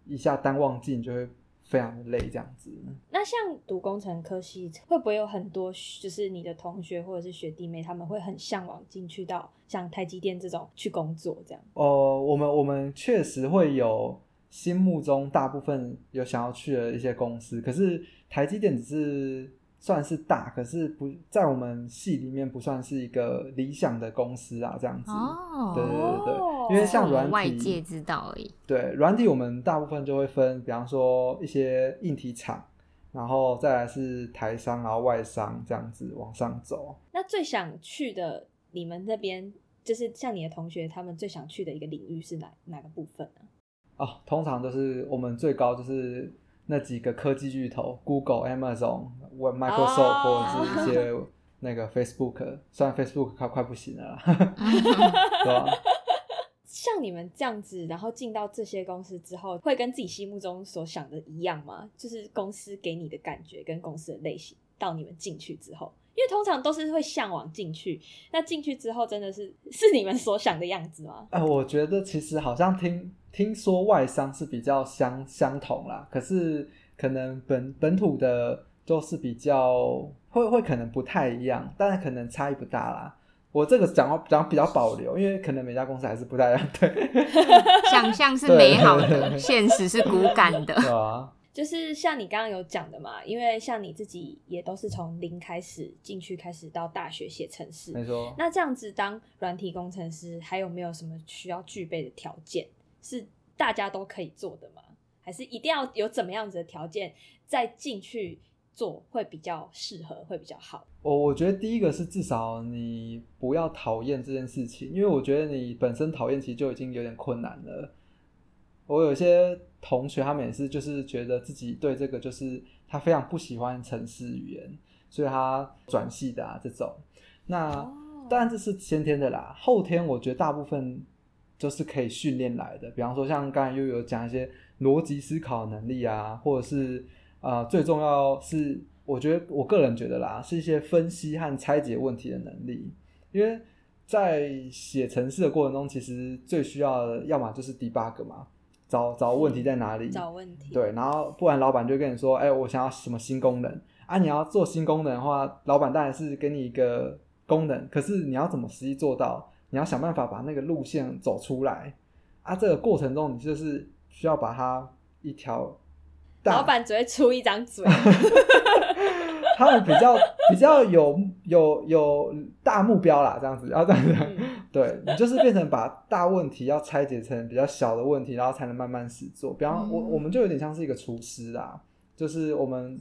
Speaker 4: 一下淡旺季，你就会非常的累这样子。
Speaker 2: 那像读工程科系，会不会有很多就是你的同学或者是学弟妹，他们会很向往进去到像台积电这种去工作这样？
Speaker 4: 哦，我们我们确实会有心目中大部分有想要去的一些公司，可是台积电只是算是大，可是不在我们系里面不算是一个理想的公司啊，这样子。
Speaker 1: 哦，
Speaker 4: 对对对对
Speaker 2: 哦
Speaker 4: 因为像软体
Speaker 1: 外界知道而已。
Speaker 4: 对软体，我们大部分就会分，比方说一些硬体厂，然后再来是台商，然后外商这样子往上走。
Speaker 2: 那最想去的，你们那边就是像你的同学，他们最想去的一个领域是哪哪个部分呢？
Speaker 4: 哦，通常都是我们最高就是那几个科技巨头，Google、Amazon、Microsoft、
Speaker 2: 哦
Speaker 4: 或者是一些那个 Facebook，虽然 Facebook 快快不行了啦，对吧？
Speaker 2: 像你们这样子，然后进到这些公司之后，会跟自己心目中所想的一样吗？就是公司给你的感觉跟公司的类型，到你们进去之后，因为通常都是会向往进去，那进去之后真的是是你们所想的样子吗？
Speaker 4: 哎、我觉得其实好像听听说外商是比较相相同啦，可是可能本本土的都是比较会会可能不太一样，但是可能差异不大啦。我这个讲话讲比较保留，因为可能每家公司还是不太一样，对
Speaker 1: 想象是美好的，现实是骨感的。
Speaker 4: 对啊，
Speaker 2: 就是像你刚刚有讲的嘛，因为像你自己也都是从零开始进去，开始到大学写程式，
Speaker 4: 没错。
Speaker 2: 那这样子当软体工程师，还有没有什么需要具备的条件是大家都可以做的吗？还是一定要有怎么样子的条件再进去做会比较适合，会比较好？
Speaker 4: 我我觉得第一个是至少你不要讨厌这件事情，因为我觉得你本身讨厌其实就已经有点困难了。我有些同学他们也是，就是觉得自己对这个就是他非常不喜欢城市语言，所以他转系的啊这种。那
Speaker 2: 哦
Speaker 4: 当然这是先天的啦，后天我觉得大部分就是可以训练来的。比方说像刚才又有讲一些逻辑思考能力啊，或者是呃最重要是，我觉得我个人觉得啦，是一些分析和拆解问题的能力。因为在写程式的过程中，其实最需要的要么就是 debug 嘛，找找问题在哪里，
Speaker 2: 找问题，
Speaker 4: 对，然后不然老板就跟你说，哎、我想要什么新功能啊？你要做新功能的话，老板当然是给你一个功能，可是你要怎么实际做到？你要想办法把那个路线走出来啊！这个过程中，你就是需要把它一条大
Speaker 2: 老板只会出一张嘴，
Speaker 4: 他们比较比较有有有大目标啦，这样子，然后这样子，
Speaker 2: 嗯
Speaker 4: 对你就是变成把大问题要拆解成比较小的问题，然后才能慢慢实做。比方我我们就有点像是一个厨师啦，就是我们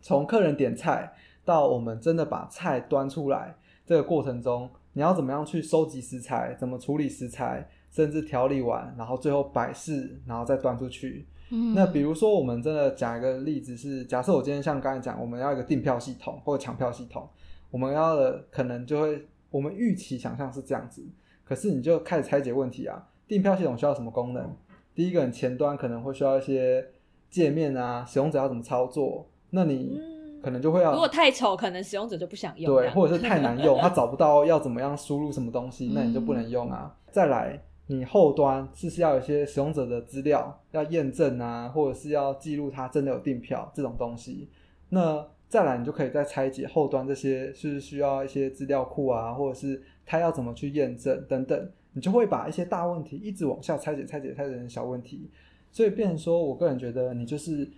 Speaker 4: 从客人点菜到我们真的把菜端出来这个过程中，你要怎么样去收集食材，怎么处理食材，甚至调理完，然后最后摆饰，然后再端出去。
Speaker 1: 嗯
Speaker 4: 那比如说，我们真的讲一个例子是，假设我今天像刚才讲，我们要一个订票系统或者抢票系统，我们要的可能就会，我们预期想象是这样子，可是你就开始拆解问题啊。订票系统需要什么功能？第一个，你前端可能会需要一些界面啊，使用者要怎么操作，那你
Speaker 2: 嗯
Speaker 4: 可能就会要
Speaker 2: 如果太丑，可能使用者就不想用。
Speaker 4: 对，或者是太难用，他找不到要怎么样输入什么东西，那你就不能用啊。再来，你后端是不是要有一些使用者的资料要验证啊，或者是要记录他真的有订票这种东西？那再来，你就可以再拆解后端这些是需要一些资料库啊，或者是他要怎么去验证等等，你就会把一些大问题一直往下拆解、拆解、拆解成小问题。所以变成说，我个人觉得你就是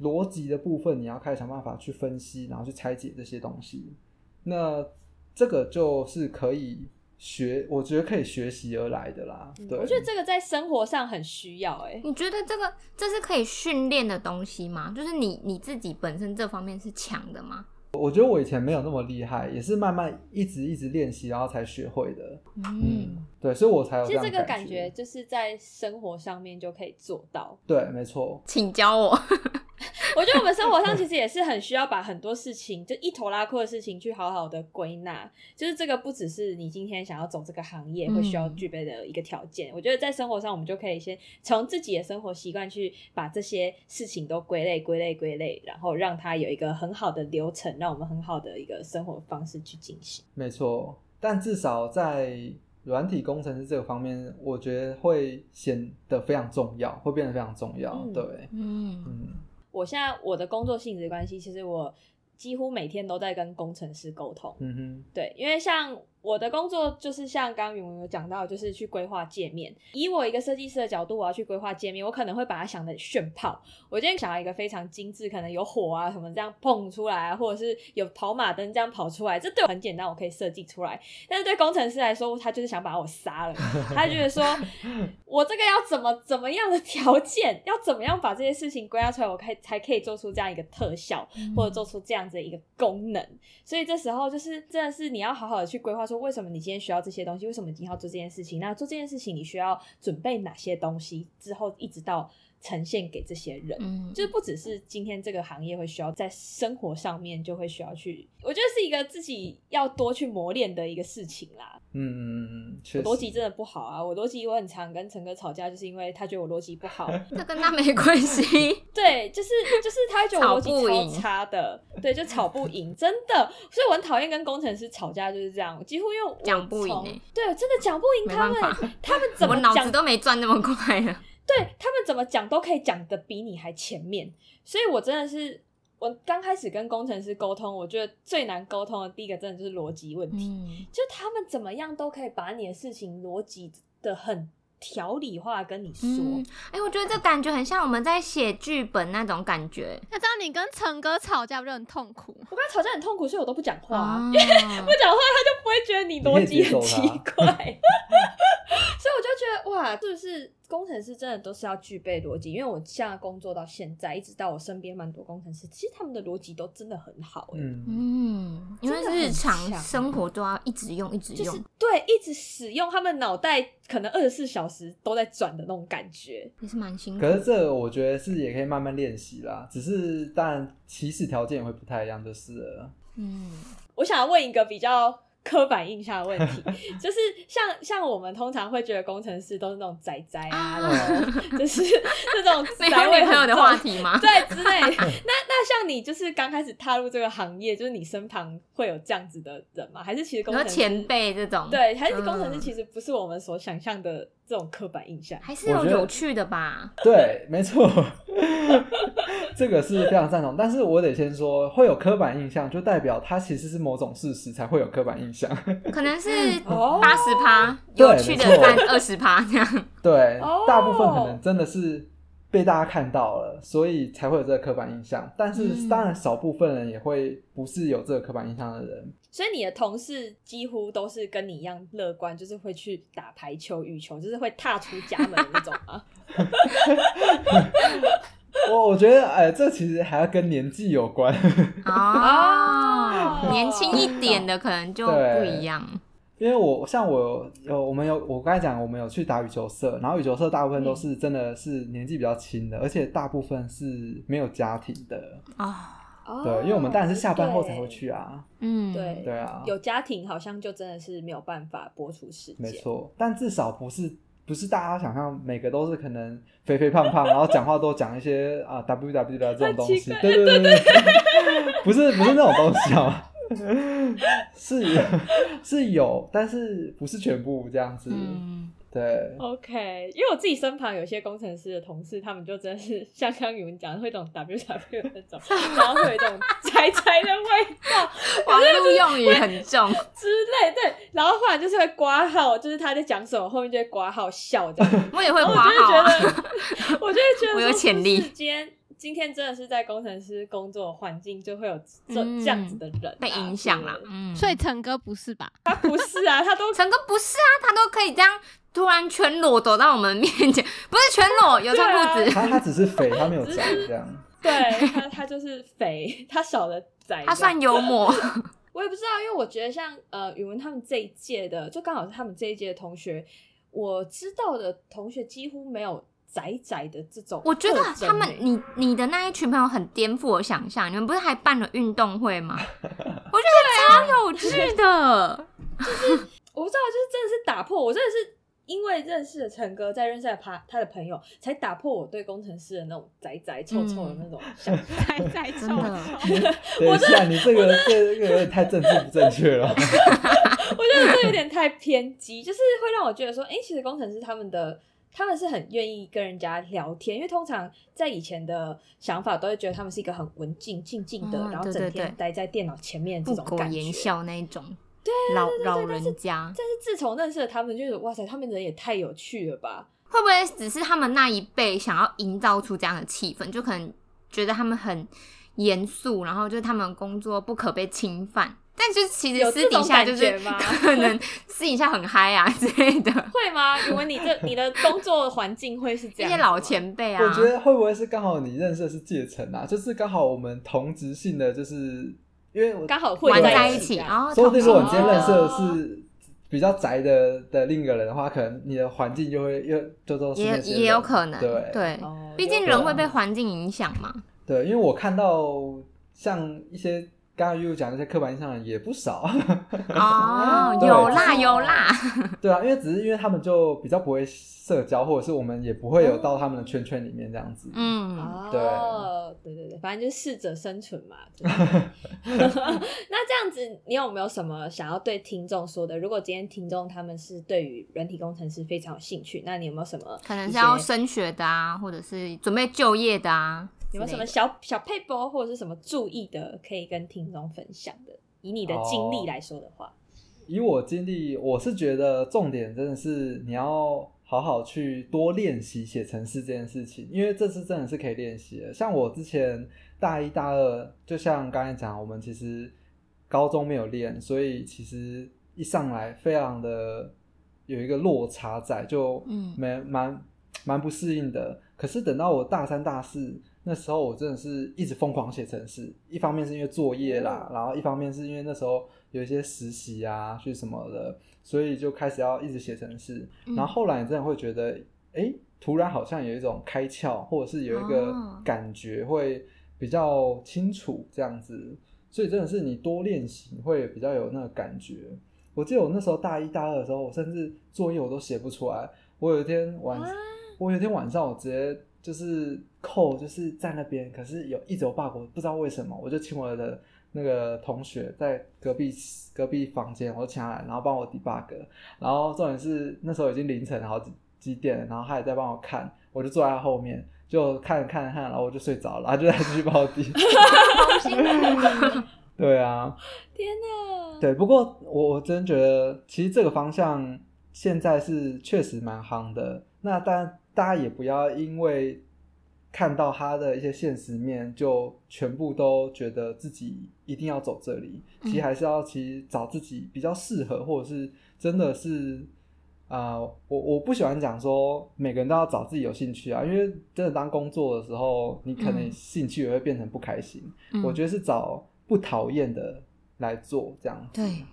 Speaker 4: 逻辑的部分，你要开始想办法去分析，然后去拆解这些东西。那这个就是可以学，我觉得可以学习而来的啦。对，
Speaker 2: 我觉得这个在生活上很需要、哎，
Speaker 1: 你觉得这个这是可以训练的东西吗？就是你你自己本身这方面是强的吗？
Speaker 4: 我觉得我以前没有那么厉害，也是慢慢一直一直练习，然后才学会的。
Speaker 1: 嗯，
Speaker 4: 对，所以我才有
Speaker 2: 其实这个感觉就是在生活上面就可以做到。
Speaker 4: 对，没错。
Speaker 1: 请教我。
Speaker 2: 我觉得我们生活上其实也是很需要把很多事情，就一头拉裤的事情去好好的归纳。就是这个不只是你今天想要走这个行业会需要具备的一个条件。我觉得在生活上，我们就可以先从自己的生活习惯去把这些事情都归类、归类、归类，然后让它有一个很好的流程，让我们很好的一个生活方式去进行。
Speaker 4: 没错，但至少在软体工程师这个方面，我觉得会显得非常重要，会变得非常重要。
Speaker 2: 嗯
Speaker 4: 对，
Speaker 1: 嗯
Speaker 4: 嗯，
Speaker 2: 我现在我的工作性质关系，其实我几乎每天都在跟工程师沟通。
Speaker 4: 嗯哼，
Speaker 2: 对，因为像我的工作就是像刚刚云文有讲到，就是去规划界面。以我一个设计师的角度，我要去规划界面，我可能会把它想的炫炮。我今天想要一个非常精致，可能有火啊什么这样碰出来啊，或者是有跑马灯这样跑出来，这对我很简单，我可以设计出来。但是对工程师来说，他就是想把我杀了，他觉得说 我这个要怎么怎么样的条件，要怎么样把这些事情归纳出来，我可以才可以做出这样一个特效，或者做出这样子的一个功能。所以这时候就是真的是你要好好的去规划，说为什么你今天需要这些东西，为什么你要做这件事情？那做这件事情你需要准备哪些东西？之后一直到呈现给这些人。
Speaker 1: 嗯，
Speaker 2: 就是不只是今天这个行业会需要，在生活上面就会需要去，我觉得是一个自己要多去磨练的一个事情啦。
Speaker 4: 嗯嗯嗯嗯，确实。
Speaker 2: 我逻辑真的不好啊，我逻辑我很常跟陈哥吵架，就是因为他觉得我逻辑不好。
Speaker 1: 这跟他没关系。
Speaker 2: 对，就是就是他觉得我逻辑超差的，对，就吵不赢，真的。所以我很讨厌跟工程师吵架，就是这样，几乎因为
Speaker 1: 讲不赢
Speaker 2: 对，真的讲不赢他们，他们怎么
Speaker 1: 脑子都没转那么快了。
Speaker 2: 对他们怎么讲都可以讲的比你还前面，所以我真的是我刚开始跟工程师沟通，我觉得最难沟通的第一个真的就是逻辑问题，
Speaker 1: 嗯，
Speaker 2: 就他们怎么样都可以把你的事情逻辑的很条理化跟你说。
Speaker 1: 嗯，哎、我觉得这感觉很像我们在写剧本那种感觉。
Speaker 3: 那这样你跟陈哥吵架不就很痛苦？
Speaker 2: 我跟他吵架很痛苦，所以我都不讲话、啊。
Speaker 1: 哦
Speaker 2: 不讲话，他就不会觉得你逻辑很奇怪，所以我就觉得哇，是不是工程师真的都是要具备逻辑？因为我现在工作到现在，一直到我身边蛮多工程师，其实他们的逻辑都真的很好、欸，
Speaker 4: 嗯，
Speaker 1: 嗯，因为日常生活都要一直用，一直用。
Speaker 2: 就是对，一直使用他们脑袋，可能二十四小时都在转的那种感觉。
Speaker 1: 也是蛮辛苦。
Speaker 4: 可是这个我觉得是也可以慢慢练习啦，只是当然起始条件也会不太一样，就是了。
Speaker 1: 嗯，
Speaker 2: 我想要问一个比较刻板印象的问题，就是像像我们通常会觉得工程师都是那种宅宅啊，就是这种
Speaker 1: 没
Speaker 2: 宅
Speaker 1: 女朋友的话题吗？
Speaker 2: 对之类。那那像你就是刚开始踏入这个行业，就是你身旁会有这样子的人吗？还是其实工程师
Speaker 1: 前辈这种，
Speaker 2: 对，还是工程师
Speaker 1: 嗯
Speaker 2: 其实不是我们所想象的这种刻板印象？
Speaker 1: 还是有
Speaker 4: 我觉得
Speaker 1: 有趣的吧？
Speaker 4: 对，没错，这个是非常赞同。但是我得先说，会有刻板印象，就代表它其实是某种事实才会有刻板印象。
Speaker 1: 可能是
Speaker 2: 哦
Speaker 1: 八十趴，有趣的占二十趴这样。
Speaker 4: 对，
Speaker 2: 哦
Speaker 4: 大部分可能真的是被大家看到了，所以才会有这个刻板印象。但是
Speaker 1: 嗯
Speaker 4: 当然，少部分人也会不是有这个刻板印象的人。
Speaker 2: 所以你的同事几乎都是跟你一样乐观，就是会去打排球、羽球，就是会踏出家门那种吗？
Speaker 4: 我我觉得，哎，这其实还要跟年纪有关。
Speaker 1: 哦，
Speaker 2: 哦
Speaker 1: 年轻一点的可能就不一样。
Speaker 4: 因为我像我有我们有我刚才讲我们有去打羽球社，然后羽球社大部分都是真的是年纪比较轻的，而且大部分是没有家庭的。
Speaker 1: 啊，
Speaker 4: 对，因为我们当然是下班后才会去啊。
Speaker 1: 嗯，
Speaker 2: 对
Speaker 4: 对啊，
Speaker 2: 有家庭好像就真的是没有办法播出时间。
Speaker 4: 没错，但至少不是不是大家想象每个都是可能肥肥胖胖，然后讲话都讲一些啊 W W 的这种东西。对对对对，不是不是那种东西啊。是有 是有，但是不是全部这样子。
Speaker 1: 嗯，
Speaker 4: 对
Speaker 2: ，OK，因为我自己身旁有些工程师的同事，他们就真的是像刚刚你们讲的，会有种 W W 那种，然后会有一种柴柴的味道
Speaker 1: 网络用语很重。
Speaker 2: 之类，对，然后后来就是会挂号，就是他在讲什么，后面就会挂号笑这样。
Speaker 1: 我也会
Speaker 2: 然后
Speaker 1: 挂号啊。
Speaker 2: 我就会觉得，我就会觉得
Speaker 1: 我有潜力
Speaker 2: 今天真的是在工程师工作环境就会有这、
Speaker 1: 嗯
Speaker 2: 这样子的人、啊、
Speaker 1: 被影响啦。嗯，
Speaker 3: 所以陈哥不是吧？
Speaker 2: 他不是啊，他都
Speaker 1: 陈哥不是啊，他都可以这样突然全裸走到我们面前，不是全裸，有穿裤子，
Speaker 4: 他他只是肥，他没有宅这样。
Speaker 2: 对他他就是肥，他少了窄，
Speaker 1: 他算幽默。
Speaker 2: 我也不知道，因为我觉得像呃语文他们这一届的，就刚好是他们这一届的同学，我知道的同学几乎没有仔仔的这种欸。
Speaker 1: 我觉得他们，你你的那一群朋友很颠覆我想象。你们不是还办了运动会吗？我觉得超有趣的。
Speaker 2: 就是我不知道，就是真的是打破我，真的是因为认识了陈哥，再认识了他他的朋友，才打破我对工程师的那种宅宅臭臭的那种想象。
Speaker 3: 在在臭臭。
Speaker 4: 等一下，你这个这个有点太政治不正确了。
Speaker 2: 我觉得这有点太偏激，就是会让我觉得说，哎、其实工程师他们的他们是很愿意跟人家聊天，因为通常在以前的想法都会觉得他们是一个很文静、静静的，
Speaker 1: 嗯
Speaker 2: 然后整天待在电脑前面这
Speaker 1: 不苟
Speaker 2: 种感觉。
Speaker 1: 言笑那一种，对老老人家，
Speaker 2: 但是自从认识了他们，就觉得哇塞，他们人也太有趣了吧！
Speaker 1: 会不会只是他们那一辈想要营造出这样的气氛，就可能觉得他们很严肃，然后就是他们工作不可被侵犯，但就是其实私底下就是 可能私底下很嗨啊之类的，
Speaker 2: 会吗？因为，你这你的工作环境会是这样？
Speaker 1: 一些老。前辈啊，
Speaker 4: 我觉得会不会是刚好你认识的是介层啊？就是刚好我们同职性的，就是因为我
Speaker 2: 刚好混
Speaker 1: 在一起，然后
Speaker 4: 说不定如果你今天认识的
Speaker 2: 哦
Speaker 4: 是比较宅的的另一个人的话，可能你的环境就会又就都
Speaker 1: 也也有可能，
Speaker 4: 对
Speaker 1: 对，
Speaker 2: 哦
Speaker 1: 毕竟人会被环境影响嘛。
Speaker 4: 对，因为我看到像一些刚刚又讲那些刻板印象的也不少
Speaker 1: 哦，
Speaker 4: 对
Speaker 1: 有啦有啦，
Speaker 4: 对啊，因为只是因为他们就比较不会社交，或者是我们也不会有到他们的圈圈里面这样子。
Speaker 1: 嗯，
Speaker 2: 哦，对对对，反正就是适者生存嘛。那这样子，你有没有什么想要对听众说的？如果今天听众他们是对于人体工程师非常有兴趣，那你有没有什么
Speaker 1: 可能是要升学的啊，或者是准备就业的啊，
Speaker 2: 有没有什么小小配博或者是什么注意的，可以跟听众分享的？以你的经历来说的话，
Speaker 4: 以我经历，我是觉得重点真的是你要好好去多练习写程式这件事情，因为这次真的是可以练习的。像我之前大一大二，就像刚才讲，我们其实高中没有练，所以其实一上来非常的有一个落差在，就
Speaker 1: 嗯
Speaker 4: 蛮蛮蛮不适应的。可是等到我大三大四那时候，我真的是一直疯狂写程式，一方面是因为作业啦，然后一方面是因为那时候有一些实习啊，去什么的，所以就开始要一直写程式。
Speaker 1: 嗯
Speaker 4: 然后后来你真的会觉得，哎、突然好像有一种开窍，或者是有一个
Speaker 1: 哦
Speaker 4: 感觉会比较清楚这样子。所以真的是你多练习，会比较有那个感觉。我记得我那时候大一大二的时候，我甚至作业我都写不出来。我有一天晚，我有一天晚上，我直接就是扣，就是在那边，可是有一直有 bug，我不知道为什么，我就请我的那个同学在隔壁隔壁房间，我就请他来，然后帮我 debug。然后重点是那时候已经凌晨好几几点了，然后他也在帮我看，我就坐在他后面。就看看看，然后我就睡着了，他就在继续帮我 d
Speaker 1: 好辛苦。
Speaker 4: 对啊，
Speaker 2: 天哪！
Speaker 4: 对，不过我我真觉得，其实这个方向现在是确实蛮夯的。那当然，大家也不要因为看到他的一些现实面，就全部都觉得自己一定要走这里。其实
Speaker 1: 嗯
Speaker 4: 还是要其实找自己比较适合，或者是真的是。啊、我我不喜欢讲说每个人都要找自己有兴趣啊，因为真的当工作的时候，你可能
Speaker 1: 嗯
Speaker 4: 兴趣也会变成不开心。
Speaker 1: 嗯
Speaker 4: 我觉得是找不讨厌的来做这样子。
Speaker 1: 对，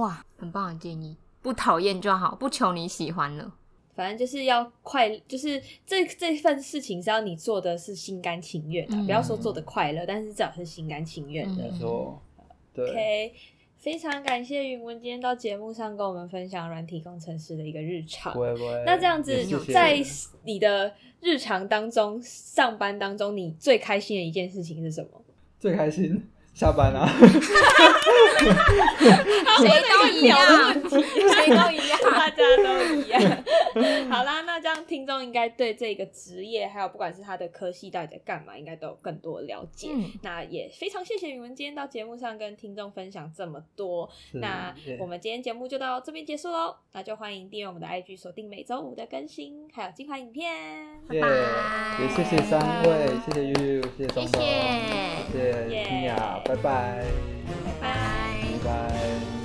Speaker 1: 哇，很棒的建议，不讨厌就好，不求你喜欢了。
Speaker 2: 反正就是要快，就是这这份事情是要你做的是心甘情愿的，
Speaker 1: 嗯
Speaker 2: 不要说做的快乐，但是至少是心甘情愿的。
Speaker 1: 嗯
Speaker 4: 说，对
Speaker 2: OK，非常感谢云文今天到节目上跟我们分享软体工程师的一个日常
Speaker 4: 不。会不会。
Speaker 2: 那这样子在你的日常当中、上班当中，你最开心的一件事情是什么？
Speaker 4: 最开心下班啊，
Speaker 1: 谁都一样，谁都一样。
Speaker 2: 大家都一样。好啦，那这样听众应该对这个职业，还有不管是他的科系到底在干嘛，应该都有更多的了解。
Speaker 1: 嗯
Speaker 2: 那也非常谢谢宇文今天到节目上跟听众分享这么多。那我们今天节目就到这边结束喽，那就欢迎订阅我们的 IG，锁定每周五的更新，还有精华影片。
Speaker 4: 耶
Speaker 1: 拜
Speaker 4: 也谢谢三位，谢谢悠悠，谢谢东东，
Speaker 1: 谢谢
Speaker 4: 谢谢拜，
Speaker 2: 拜拜。
Speaker 1: 拜。
Speaker 4: 拜拜。